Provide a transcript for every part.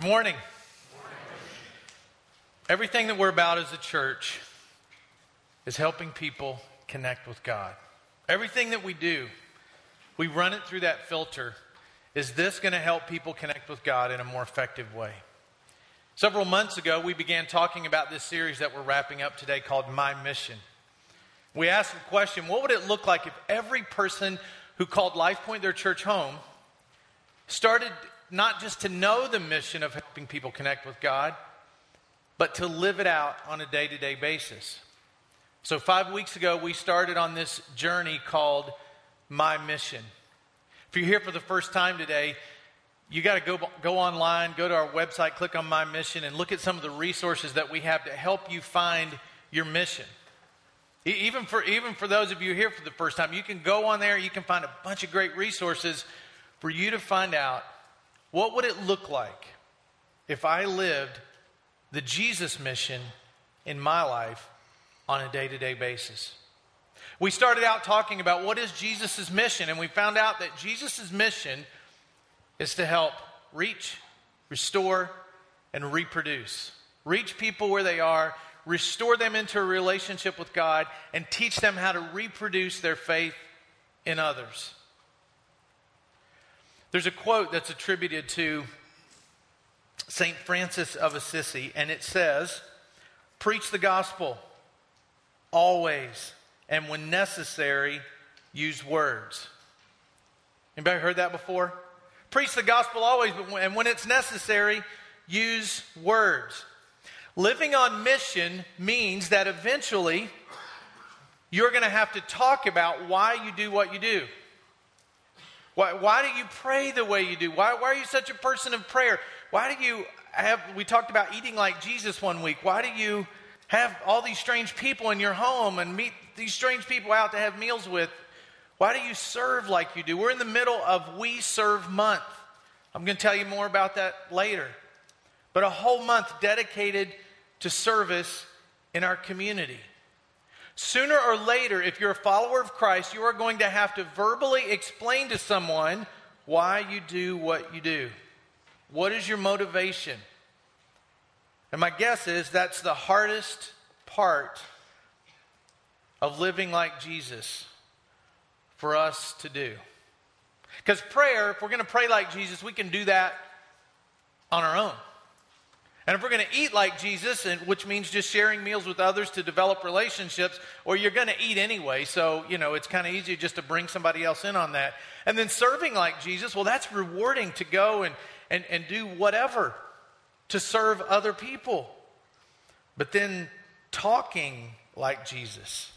Good morning. Everything that we're about as a church is helping people connect with God. Everything that we do, we run it through that filter. Is this going to help people connect with God in a more effective way? Several months ago, we began talking about this series that we're wrapping up today called My Mission. We asked the question what would it look like if every person who called Life Point their church home started not just to know the mission of helping people connect with God, but to live it out on a day to day basis. So, five weeks ago, we started on this journey called My Mission. If you're here for the first time today, you got to go, go online, go to our website, click on My Mission, and look at some of the resources that we have to help you find your mission. Even for, even for those of you here for the first time, you can go on there, you can find a bunch of great resources for you to find out what would it look like if I lived the Jesus mission in my life on a day to day basis? We started out talking about what is Jesus' mission, and we found out that Jesus' mission is to help reach, restore, and reproduce. Reach people where they are, restore them into a relationship with God, and teach them how to reproduce their faith in others. There's a quote that's attributed to St. Francis of Assisi, and it says, Preach the gospel always, and when necessary, use words. Anybody heard that before? Preach the gospel always, but when, and when it's necessary, use words. Living on mission means that eventually you're going to have to talk about why you do what you do. Why, why do you pray the way you do? Why, why are you such a person of prayer? Why do you have, we talked about eating like Jesus one week. Why do you have all these strange people in your home and meet these strange people out to have meals with? Why do you serve like you do? We're in the middle of We Serve Month. I'm going to tell you more about that later. But a whole month dedicated to service in our community. Sooner or later, if you're a follower of Christ, you are going to have to verbally explain to someone why you do what you do. What is your motivation? And my guess is that's the hardest part of living like Jesus for us to do. Because prayer, if we're going to pray like Jesus, we can do that on our own. And if we're going to eat like Jesus, and, which means just sharing meals with others to develop relationships, or you're going to eat anyway, so, you know, it's kind of easy just to bring somebody else in on that. And then serving like Jesus, well, that's rewarding to go and, and, and do whatever to serve other people. But then talking like Jesus,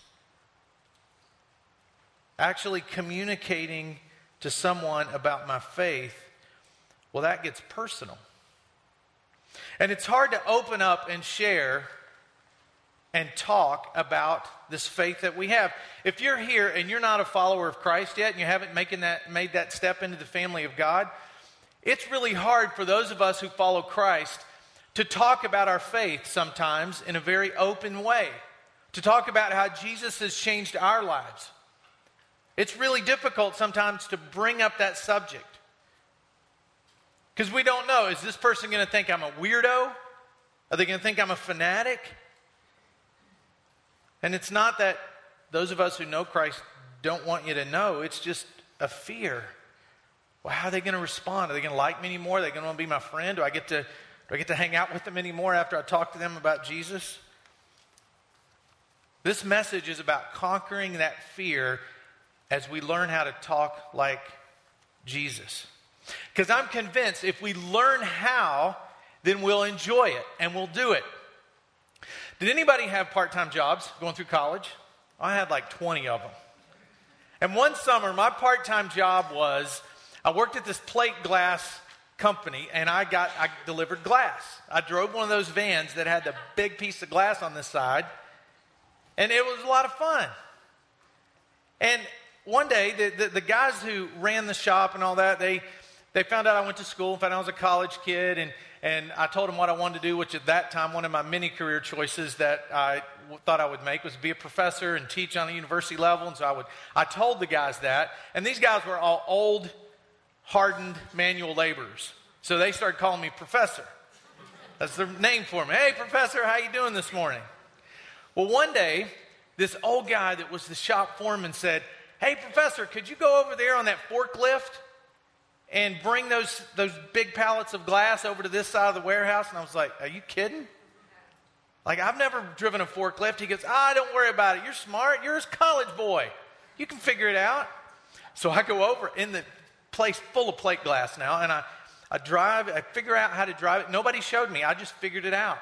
actually communicating to someone about my faith, well, that gets personal. And it's hard to open up and share and talk about this faith that we have. If you're here and you're not a follower of Christ yet and you haven't making that, made that step into the family of God, it's really hard for those of us who follow Christ to talk about our faith sometimes in a very open way, to talk about how Jesus has changed our lives. It's really difficult sometimes to bring up that subject. Because we don't know is this person going to think I'm a weirdo? Are they going to think I'm a fanatic? And it's not that those of us who know Christ don't want you to know, it's just a fear. Well, how are they going to respond? Are they going to like me anymore? Are they going to want to be my friend? Do I get to do I get to hang out with them anymore after I talk to them about Jesus? This message is about conquering that fear as we learn how to talk like Jesus. Because I'm convinced if we learn how, then we'll enjoy it and we'll do it. Did anybody have part time jobs going through college? I had like 20 of them. And one summer, my part time job was I worked at this plate glass company and I got I delivered glass. I drove one of those vans that had the big piece of glass on the side, and it was a lot of fun. And one day, the, the, the guys who ran the shop and all that, they they found out I went to school, found out I was a college kid, and, and I told them what I wanted to do, which at that time, one of my many career choices that I thought I would make was be a professor and teach on a university level. And so I, would, I told the guys that. And these guys were all old, hardened manual laborers. So they started calling me professor. That's their name for me. Hey, professor, how you doing this morning? Well, one day, this old guy that was the shop foreman said, Hey, professor, could you go over there on that forklift and bring those, those big pallets of glass over to this side of the warehouse? And I was like, Are you kidding? Like, I've never driven a forklift. He goes, Ah, don't worry about it. You're smart. You're a college boy. You can figure it out. So I go over in the place full of plate glass now, and I, I drive, I figure out how to drive it. Nobody showed me, I just figured it out.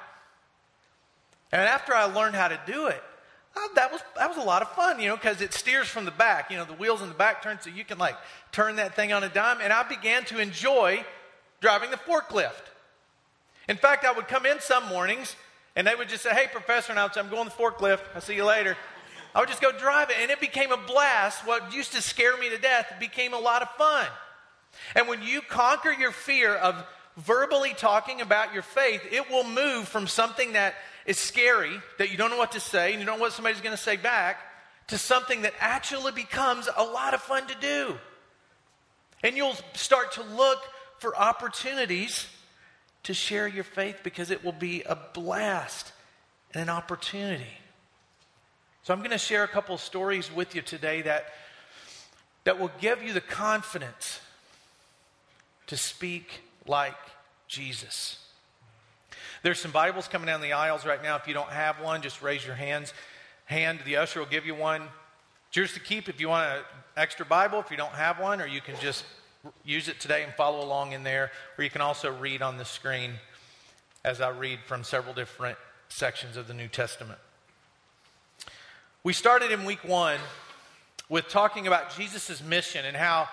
And after I learned how to do it, oh, that was that was a lot of fun, you know, because it steers from the back. You know, the wheels in the back turn so you can like turn that thing on a dime. And I began to enjoy driving the forklift. In fact, I would come in some mornings and they would just say, "Hey, professor," and I would say, "I'm going the forklift. I'll see you later." I would just go drive it, and it became a blast. What used to scare me to death became a lot of fun. And when you conquer your fear of verbally talking about your faith, it will move from something that is scary, that you don't know what to say, and you don't know what somebody's going to say back, to something that actually becomes a lot of fun to do. And you'll start to look for opportunities to share your faith because it will be a blast and an opportunity. So I'm going to share a couple stories with you today that, that will give you the confidence to speak like Jesus. There's some Bibles coming down the aisles right now. If you don't have one, just raise your hands. Hand, the usher will give you one. It's yours to keep if you want an extra Bible, if you don't have one, or you can just use it today and follow along in there, or you can also read on the screen as I read from several different sections of the New Testament. We started in week one with talking about Jesus' mission and how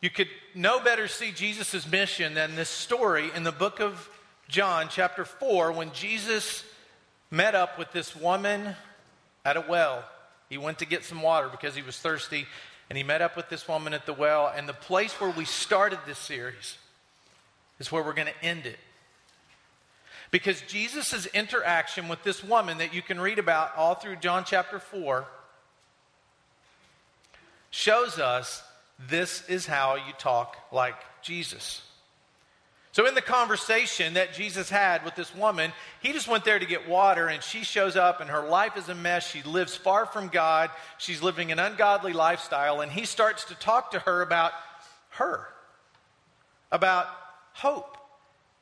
you could no better see Jesus' mission than this story in the book of John, chapter 4, when Jesus met up with this woman at a well. He went to get some water because he was thirsty, and he met up with this woman at the well. And the place where we started this series is where we're going to end it. Because Jesus' interaction with this woman that you can read about all through John chapter 4 shows us this is how you talk like Jesus. So, in the conversation that Jesus had with this woman, he just went there to get water, and she shows up, and her life is a mess. She lives far from God. She's living an ungodly lifestyle, and he starts to talk to her about her, about hope,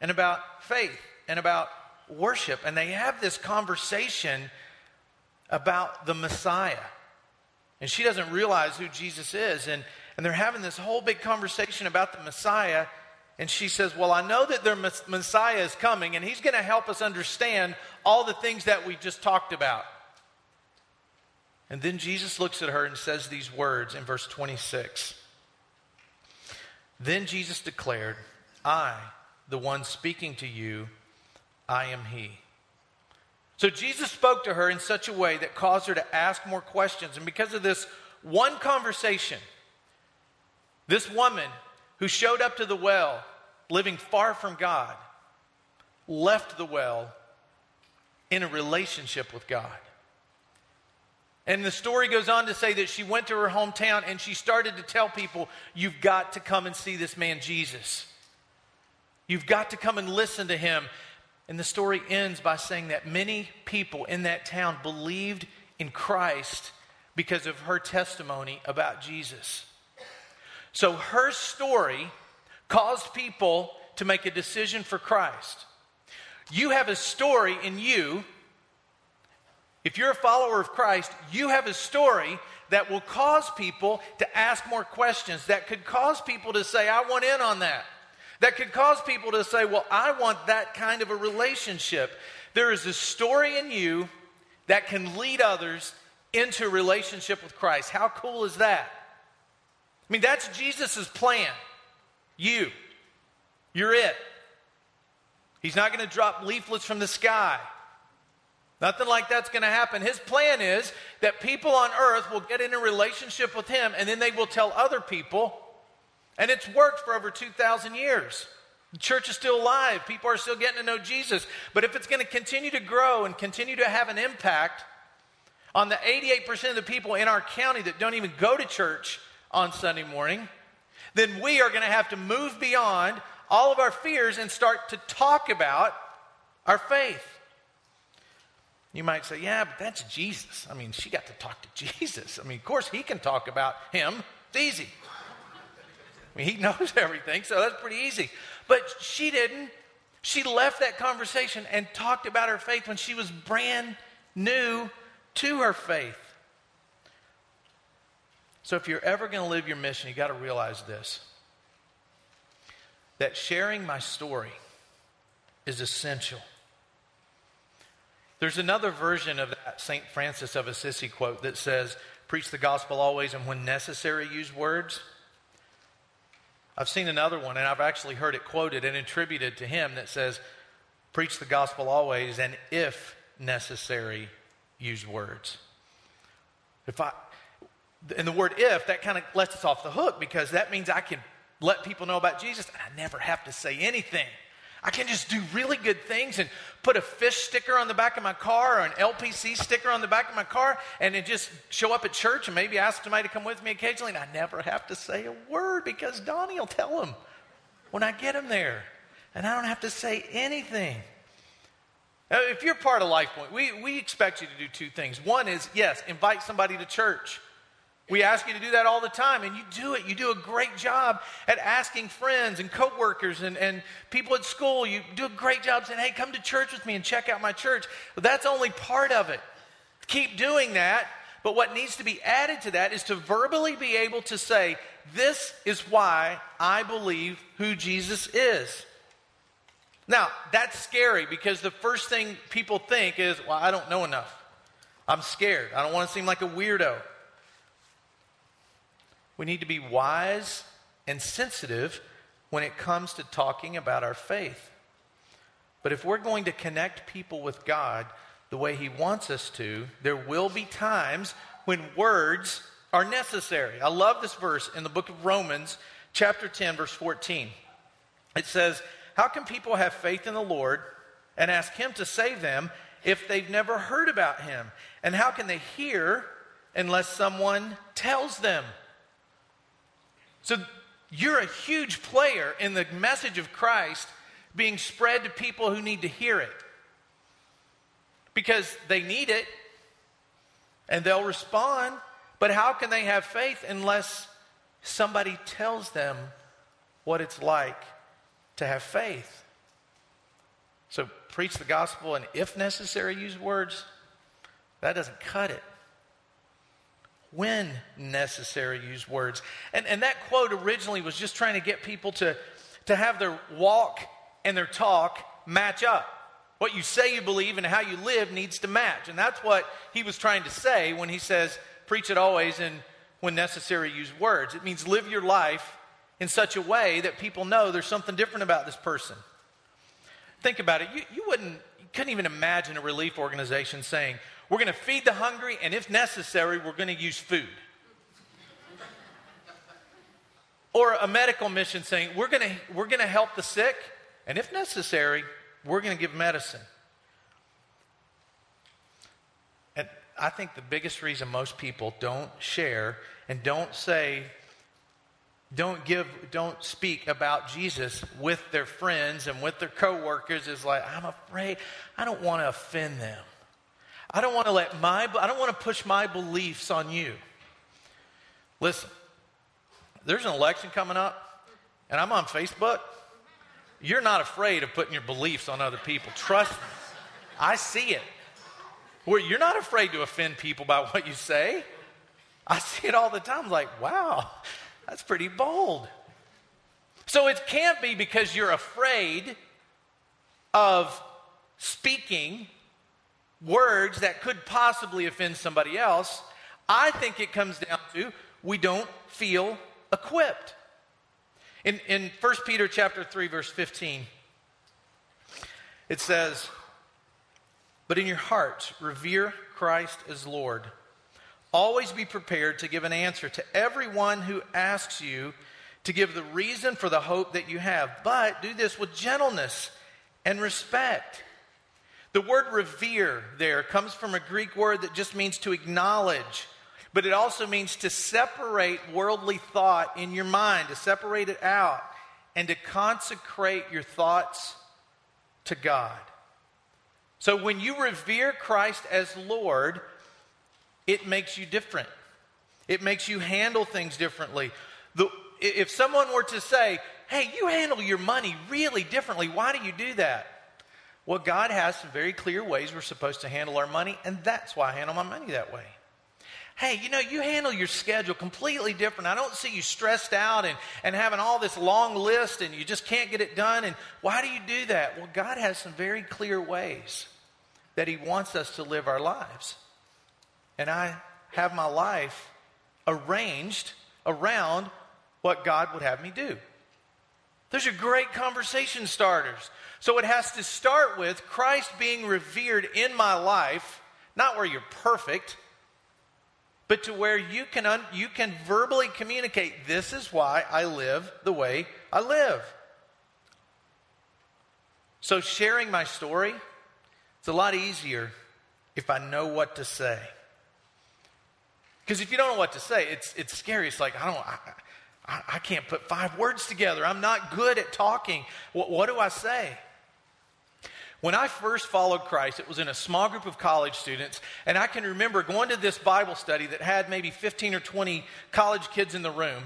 and about faith and about worship. And they have this conversation about the Messiah. And she doesn't realize who Jesus is. And, and they're having this whole big conversation about the Messiah. And she says, Well, I know that their Messiah is coming, and he's going to help us understand all the things that we just talked about. And then Jesus looks at her and says these words in verse 26. Then Jesus declared, I, the one speaking to you, I am he. So Jesus spoke to her in such a way that caused her to ask more questions. And because of this one conversation, this woman who showed up to the well living far from God left the well in a relationship with God. And the story goes on to say that she went to her hometown and she started to tell people, You've got to come and see this man, Jesus. You've got to come and listen to him. And the story ends by saying that many people in that town believed in Christ because of her testimony about Jesus. So her story caused people to make a decision for Christ. You have a story in you. If you're a follower of Christ, you have a story that will cause people to ask more questions, that could cause people to say, I want in on that that could cause people to say, Well, I want that kind of a relationship. There is a story in you that can lead others into a relationship with Christ. How cool is that? I mean, that's Jesus' plan. You. You're it. He's not going to drop leaflets from the sky. Nothing like that's going to happen. His plan is that people on earth will get in a relationship with Him and then they will tell other people and it's worked for over 2,000 years. The church is still alive. People are still getting to know Jesus. But if it's going to continue to grow and continue to have an impact on the 88% of the people in our county that don't even go to church on Sunday morning, then we are going to have to move beyond all of our fears and start to talk about our faith. You might say, yeah, but that's Jesus. I mean, she got to talk to Jesus. I mean, of course, he can talk about him. It's easy. I mean, he knows everything, so that's pretty easy. But she didn't. She left that conversation and talked about her faith when she was brand new to her faith. So, if you're ever going to live your mission, you got to realize this that sharing my story is essential. There's another version of that St. Francis of Assisi quote that says, Preach the gospel always, and when necessary, use words. I've seen another one, and I've actually heard it quoted and attributed to him that says, Preach the gospel always, and if necessary, use words. If I, and the word if, that kind of lets us off the hook because that means I can let people know about Jesus and I never have to say anything. I can just do really good things and put a fish sticker on the back of my car or an LPC sticker on the back of my car and then just show up at church and maybe ask somebody to come with me occasionally. And I never have to say a word because Donnie will tell them when I get them there. And I don't have to say anything. Now, if you're part of LifePoint, we, we expect you to do two things. One is, yes, invite somebody to church. We ask you to do that all the time, and you do it. You do a great job at asking friends and coworkers and, and people at school. You do a great job saying, hey, come to church with me and check out my church. But that's only part of it. Keep doing that. But what needs to be added to that is to verbally be able to say, this is why I believe who Jesus is. Now, that's scary because the first thing people think is, well, I don't know enough. I'm scared. I don't want to seem like a weirdo. We need to be wise and sensitive when it comes to talking about our faith. But if we're going to connect people with God the way He wants us to, there will be times when words are necessary. I love this verse in the book of Romans, chapter 10, verse 14. It says, How can people have faith in the Lord and ask Him to save them if they've never heard about Him? And how can they hear unless someone tells them? So you're a huge player in the message of Christ being spread to people who need to hear it. Because they need it and they'll respond. But how can they have faith unless somebody tells them what it's like to have faith? So preach the gospel and, if necessary, use words. That doesn't cut it when necessary, use words. And, and that quote originally was just trying to get people to, to have their walk and their talk match up. What you say you believe and how you live needs to match. And that's what he was trying to say when he says, preach it always and when necessary, use words. It means live your life in such a way that people know there's something different about this person. Think about it. You, you wouldn't, you couldn't even imagine a relief organization saying, we're going to feed the hungry, and if necessary, we're going to use food. or a medical mission saying, we're going to, we're going to help the sick, and if necessary, we're going to give medicine. And I think the biggest reason most people don't share and don't say, don't give, don't speak about Jesus with their friends and with their coworkers is like, I'm afraid, I don't want to offend them. I don't want to let my, I don't want to push my beliefs on you. Listen, there's an election coming up, and I'm on Facebook. You're not afraid of putting your beliefs on other people. Trust me. I see it. Where you're not afraid to offend people by what you say. I see it all the time. I'm like, wow, that's pretty bold. So it can't be because you're afraid of speaking words that could possibly offend somebody else. I think it comes down to we don't feel equipped. In, in 1 Peter chapter 3, verse 15, it says, But in your hearts, revere Christ as Lord. Always be prepared to give an answer to everyone who asks you to give the reason for the hope that you have. But do this with gentleness and respect the word revere there comes from a Greek word that just means to acknowledge, but it also means to separate worldly thought in your mind, to separate it out and to consecrate your thoughts to God. So when you revere Christ as Lord, it makes you different. It makes you handle things differently. The, if someone were to say, hey, you handle your money really differently, why do you do that? Well, God has some very clear ways we're supposed to handle our money, and that's why I handle my money that way. Hey, you know, you handle your schedule completely different. I don't see you stressed out and, and having all this long list and you just can't get it done. And why do you do that? Well, God has some very clear ways that He wants us to live our lives. And I have my life arranged around what God would have me do. Those are great conversation starters. So it has to start with Christ being revered in my life, not where you're perfect, but to where you can, un- you can verbally communicate this is why I live the way I live. So sharing my story, it's a lot easier if I know what to say. Because if you don't know what to say, it's, it's scary. It's like, I don't, I, I, I can't put five words together. I'm not good at talking. What, what do I say? When I first followed Christ, it was in a small group of college students, and I can remember going to this Bible study that had maybe 15 or 20 college kids in the room.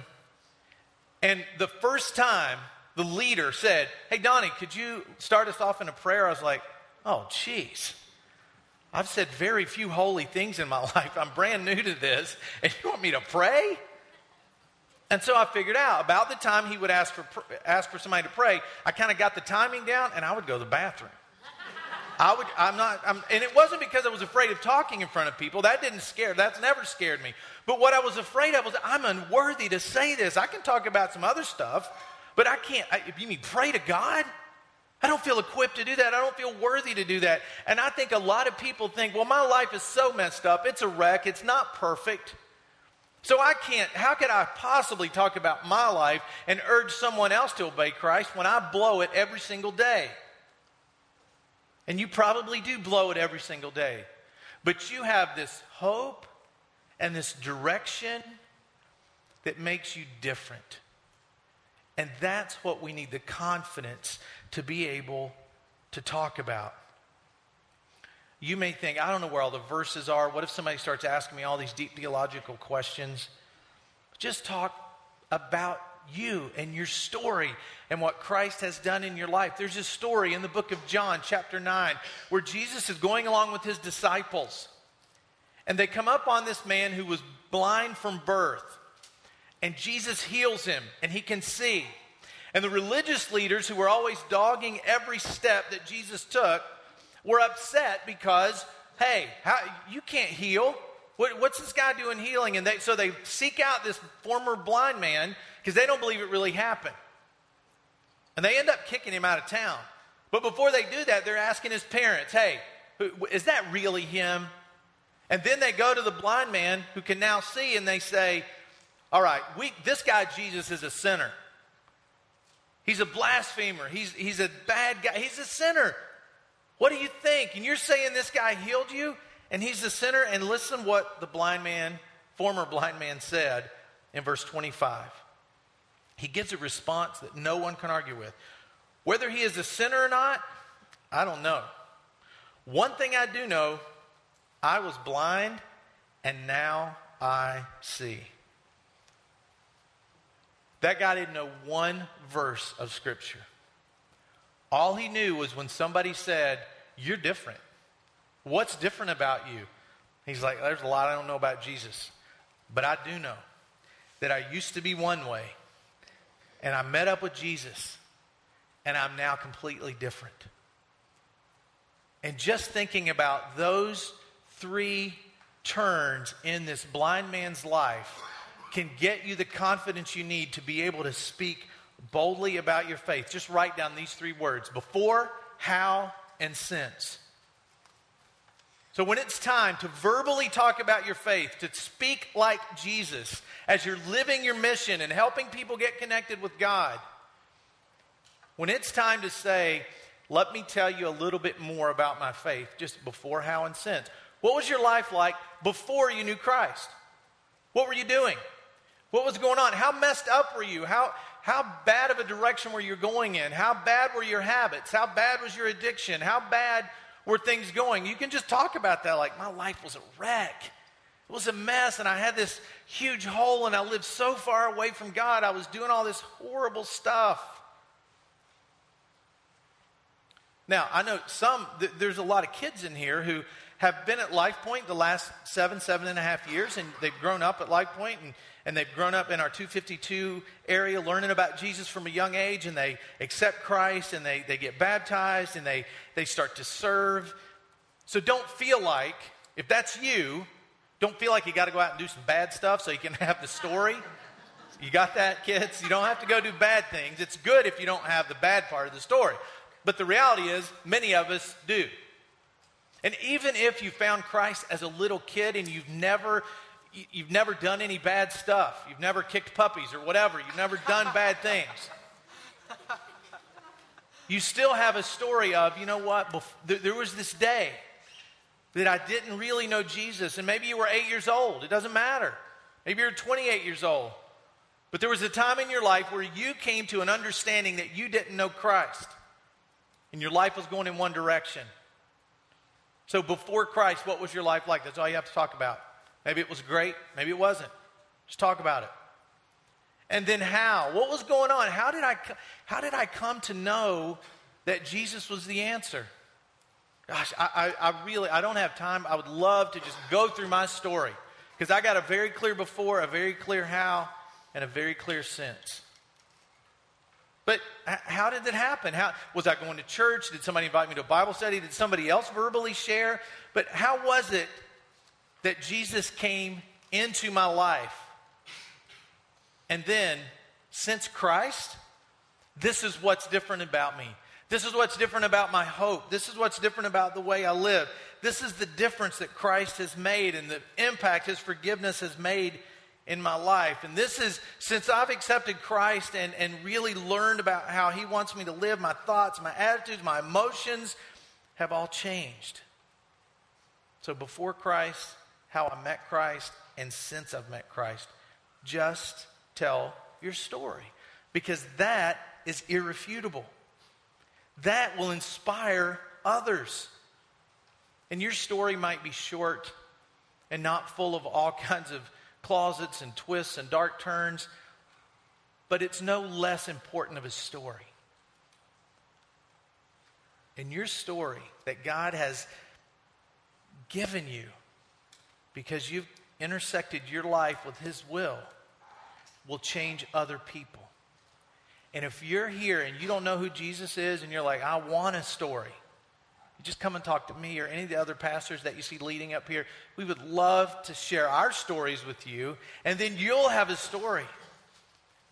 And the first time the leader said, Hey, Donnie, could you start us off in a prayer? I was like, Oh, jeez. I've said very few holy things in my life. I'm brand new to this, and you want me to pray? And so I figured out about the time he would ask for, ask for somebody to pray, I kind of got the timing down, and I would go to the bathroom. I would, I'm not, I'm, and it wasn't because I was afraid of talking in front of people. That didn't scare, that's never scared me. But what I was afraid of was I'm unworthy to say this. I can talk about some other stuff, but I can't. I, you mean pray to God? I don't feel equipped to do that. I don't feel worthy to do that. And I think a lot of people think, well, my life is so messed up. It's a wreck. It's not perfect. So I can't, how could I possibly talk about my life and urge someone else to obey Christ when I blow it every single day? And you probably do blow it every single day. But you have this hope and this direction that makes you different. And that's what we need the confidence to be able to talk about. You may think, I don't know where all the verses are. What if somebody starts asking me all these deep theological questions? Just talk about you and your story and what Christ has done in your life. There's a story in the book of John, chapter 9, where Jesus is going along with his disciples. And they come up on this man who was blind from birth and Jesus heals him, and he can see. And the religious leaders who were always dogging every step that Jesus took were upset because, hey, how, you can't heal. What, what's this guy doing healing? And they, so they seek out this former blind man because they don't believe it really happened. And they end up kicking him out of town. But before they do that, they're asking his parents, hey, is that really him? And then they go to the blind man who can now see and they say, all right, we, this guy Jesus is a sinner. He's a blasphemer. He's, he's a bad guy. He's a sinner. What do you think? And you're saying this guy healed you and he's a sinner? And listen what the blind man, former blind man, said in verse 25. He gives a response that no one can argue with. Whether he is a sinner or not, I don't know. One thing I do know I was blind and now I see. That guy didn't know one verse of Scripture. All he knew was when somebody said, You're different. What's different about you? He's like, There's a lot I don't know about Jesus. But I do know that I used to be one way, and I met up with Jesus, and I'm now completely different. And just thinking about those three turns in this blind man's life can get you the confidence you need to be able to speak boldly about your faith. Just write down these three words before, how, and since. So, when it's time to verbally talk about your faith, to speak like Jesus as you're living your mission and helping people get connected with God, when it's time to say, let me tell you a little bit more about my faith, just before, how, and since. What was your life like before you knew Christ? What were you doing? What was going on? How messed up were you? How, how bad of a direction were you going in? How bad were your habits? How bad was your addiction? How bad were things going? You can just talk about that like, my life was a wreck. It was a mess, and I had this huge hole, and I lived so far away from God. I was doing all this horrible stuff. Now, I know some, th- there's a lot of kids in here who have been at Life Point the last seven, seven and a half years, and they've grown up at Life Point, and, and they've grown up in our 252 area learning about Jesus from a young age, and they accept Christ, and they, they get baptized, and they, they start to serve. So don't feel like, if that's you, don't feel like you got to go out and do some bad stuff so you can have the story. You got that, kids? You don't have to go do bad things. It's good if you don't have the bad part of the story. But the reality is, many of us do. And even if you found Christ as a little kid and you've never you've never done any bad stuff, you've never kicked puppies or whatever, you've never done bad things. You still have a story of, you know what, there was this day that I didn't really know Jesus, and maybe you were eight years old. It doesn't matter. Maybe you're 28 years old. But there was a time in your life where you came to an understanding that you didn't know Christ, and your life was going in one direction. So before Christ, what was your life like? That's all you have to talk about. Maybe it was great, maybe it wasn't. Just talk about it. And then how? What was going on? How did I how did I come to know that Jesus was the answer? Gosh, I, I, I really I don't have time. I would love to just go through my story because I got a very clear before, a very clear how, and a very clear sense. But how did that happen? How was I going to church? Did somebody invite me to a Bible study? Did somebody else verbally share? But how was it that Jesus came into my life? And then, since Christ, this is what's different about me. This is what's different about my hope. This is what's different about the way I live. This is the difference that Christ has made and the impact his forgiveness has made in my life. And this is since I've accepted Christ and, and really learned about how He wants me to live, my thoughts, my attitudes, my emotions have all changed. So before Christ, how I met Christ, and since I've met Christ, just tell your story because that is irrefutable. That will inspire others. And your story might be short and not full of all kinds of closets and twists and dark turns, but it's no less important of a story. And your story that God has given you because you've intersected your life with His will will change other people. And if you're here and you don't know who Jesus is and you're like, I want a story, just come and talk to me or any of the other pastors that you see leading up here. We would love to share our stories with you, and then you'll have a story.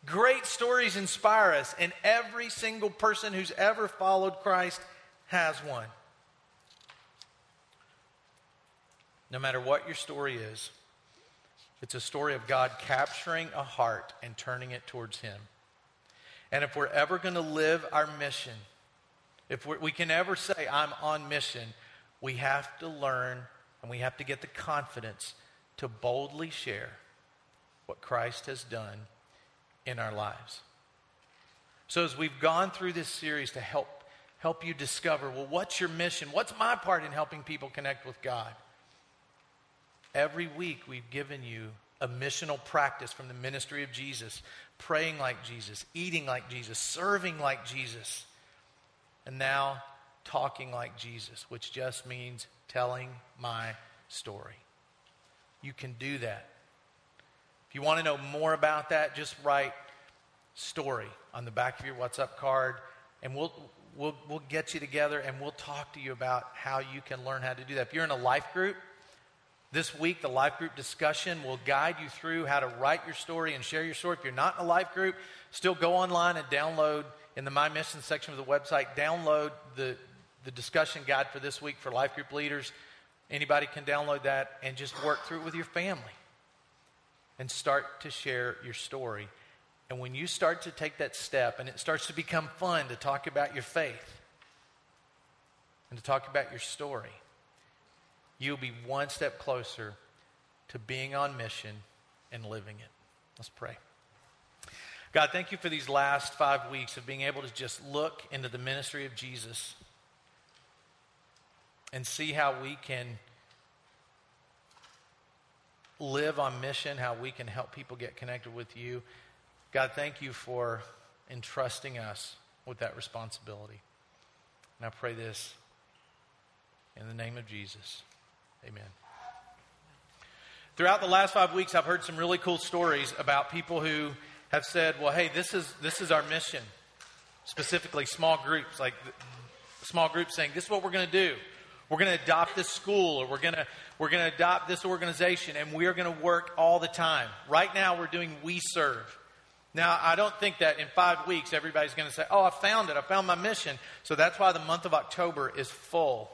Great stories inspire us, and every single person who's ever followed Christ has one. No matter what your story is, it's a story of God capturing a heart and turning it towards Him. And if we're ever going to live our mission, if we can ever say, I'm on mission, we have to learn and we have to get the confidence to boldly share what Christ has done in our lives. So, as we've gone through this series to help, help you discover, well, what's your mission? What's my part in helping people connect with God? Every week, we've given you a missional practice from the ministry of Jesus praying like Jesus, eating like Jesus, serving like Jesus and now talking like Jesus, which just means telling my story. You can do that. If you want to know more about that, just write story on the back of your WhatsApp card, and we'll, we'll, we'll get you together and we'll talk to you about how you can learn how to do that. If you're in a life group, this week, the life group discussion will guide you through how to write your story and share your story. If you're not in a life group, still go online and download in the My Mission section of the website, download the, the discussion guide for this week for life group leaders. Anybody can download that and just work through it with your family and start to share your story. And when you start to take that step and it starts to become fun to talk about your faith and to talk about your story, you'll be one step closer to being on mission and living it. Let's pray. God, thank you for these last five weeks of being able to just look into the ministry of Jesus and see how we can live on mission, how we can help people get connected with you. God, thank you for entrusting us with that responsibility. And I pray this in the name of Jesus. Amen. Throughout the last five weeks, I've heard some really cool stories about people who have said, well, hey, this is, this is our mission. Specifically, small groups, like small groups saying, this is what we're going to do. We're going to adopt this school or we're going to, we're going to adopt this organization and we're going to work all the time. Right now, we're doing We Serve. Now, I don't think that in five weeks everybody's going to say, Oh, I found it. I found my mission. So that's why the month of October is full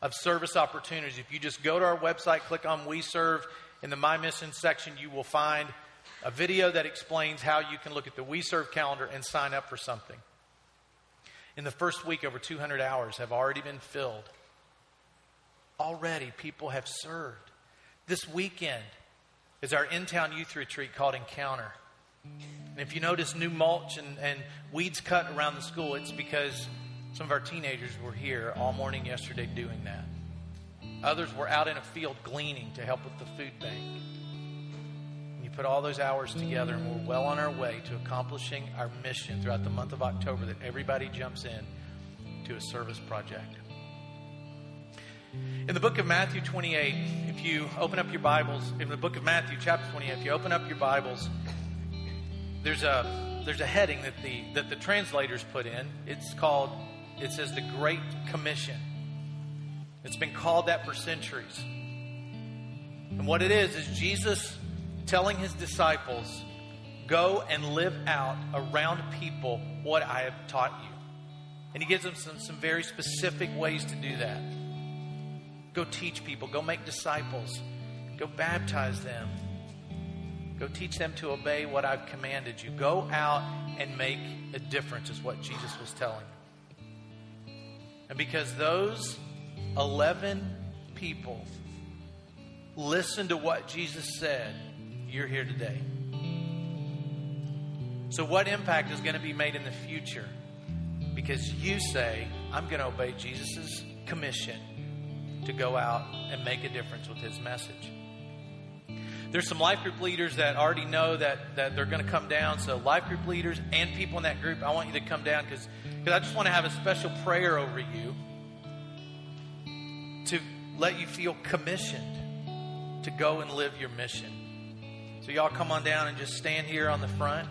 of service opportunities. If you just go to our website, click on We Serve, in the My Mission section, you will find a video that explains how you can look at the We Serve calendar and sign up for something. In the first week, over 200 hours have already been filled. Already, people have served. This weekend is our in town youth retreat called Encounter. And if you notice new mulch and, and weeds cut around the school, it's because some of our teenagers were here all morning yesterday doing that. Others were out in a field gleaning to help with the food bank. Put all those hours together, and we're well on our way to accomplishing our mission throughout the month of October that everybody jumps in to a service project. In the book of Matthew 28, if you open up your Bibles, in the book of Matthew, chapter 28, if you open up your Bibles, there's a there's a heading that the that the translators put in. It's called it says the Great Commission. It's been called that for centuries. And what it is is Jesus telling his disciples, "Go and live out around people what I have taught you." And he gives them some, some very specific ways to do that. Go teach people, go make disciples, go baptize them, Go teach them to obey what I've commanded you. Go out and make a difference, is what Jesus was telling. And because those 11 people listened to what Jesus said, you're here today. So, what impact is going to be made in the future? Because you say, I'm going to obey Jesus' commission to go out and make a difference with his message. There's some life group leaders that already know that, that they're going to come down. So, life group leaders and people in that group, I want you to come down because I just want to have a special prayer over you to let you feel commissioned to go and live your mission. So, y'all come on down and just stand here on the front.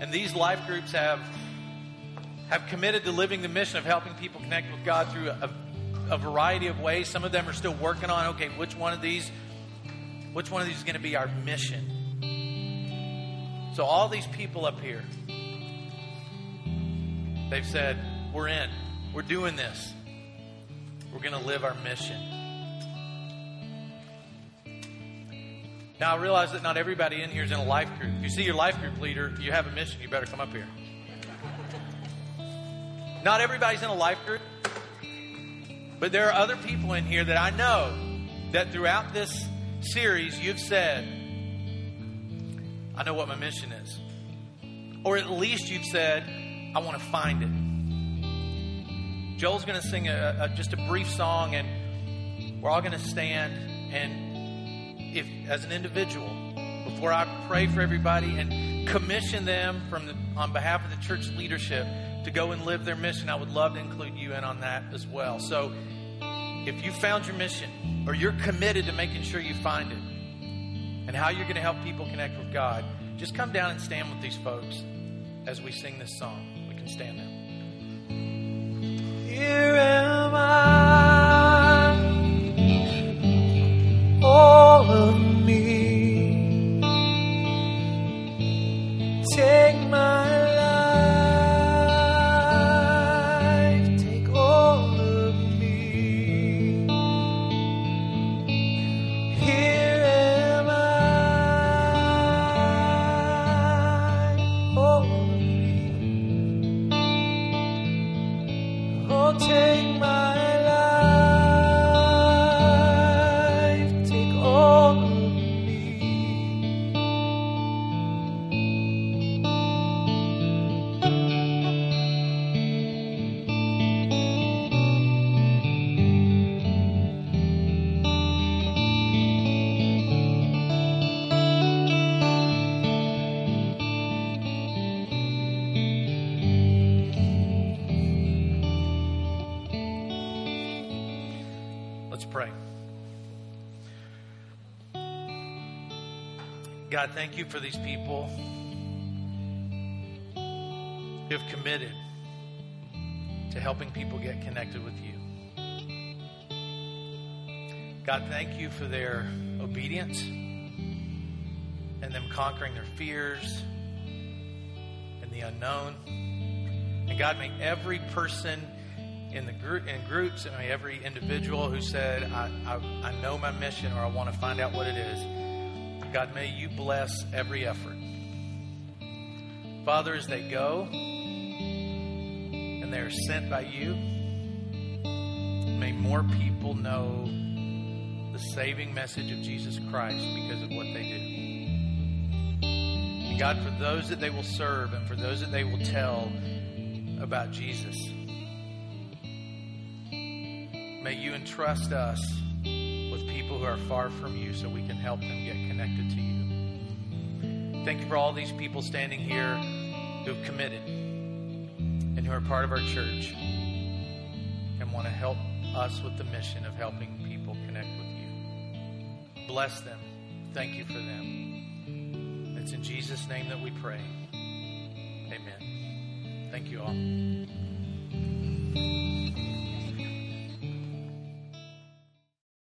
And these life groups have have committed to living the mission of helping people connect with God through a, a variety of ways. Some of them are still working on, okay, which one of these, which one of these is going to be our mission? So all these people up here, they've said, we're in. We're doing this. We're going to live our mission. Now, I realize that not everybody in here is in a life group. If you see your life group leader, you have a mission, you better come up here. Not everybody's in a life group. But there are other people in here that I know that throughout this series you've said, I know what my mission is. Or at least you've said, I want to find it. Joel's going to sing a, a, just a brief song, and we're all going to stand. And if, as an individual, before I pray for everybody and commission them from the, on behalf of the church leadership to go and live their mission, I would love to include you in on that as well. So if you found your mission or you're committed to making sure you find it and how you're going to help people connect with God, just come down and stand with these folks as we sing this song. We can stand now. Here God, thank you for these people who have committed to helping people get connected with you. God, thank you for their obedience and them conquering their fears and the unknown. And God, may every person in the group in groups and may every individual who said, I, I, I know my mission or I want to find out what it is, God, may you bless every effort. Father, as they go and they are sent by you, may more people know the saving message of Jesus Christ because of what they do. And God, for those that they will serve and for those that they will tell about Jesus, may you entrust us people who are far from you so we can help them get connected to you. Thank you for all these people standing here who have committed and who are part of our church and want to help us with the mission of helping people connect with you. Bless them. Thank you for them. It's in Jesus' name that we pray. Amen. Thank you all.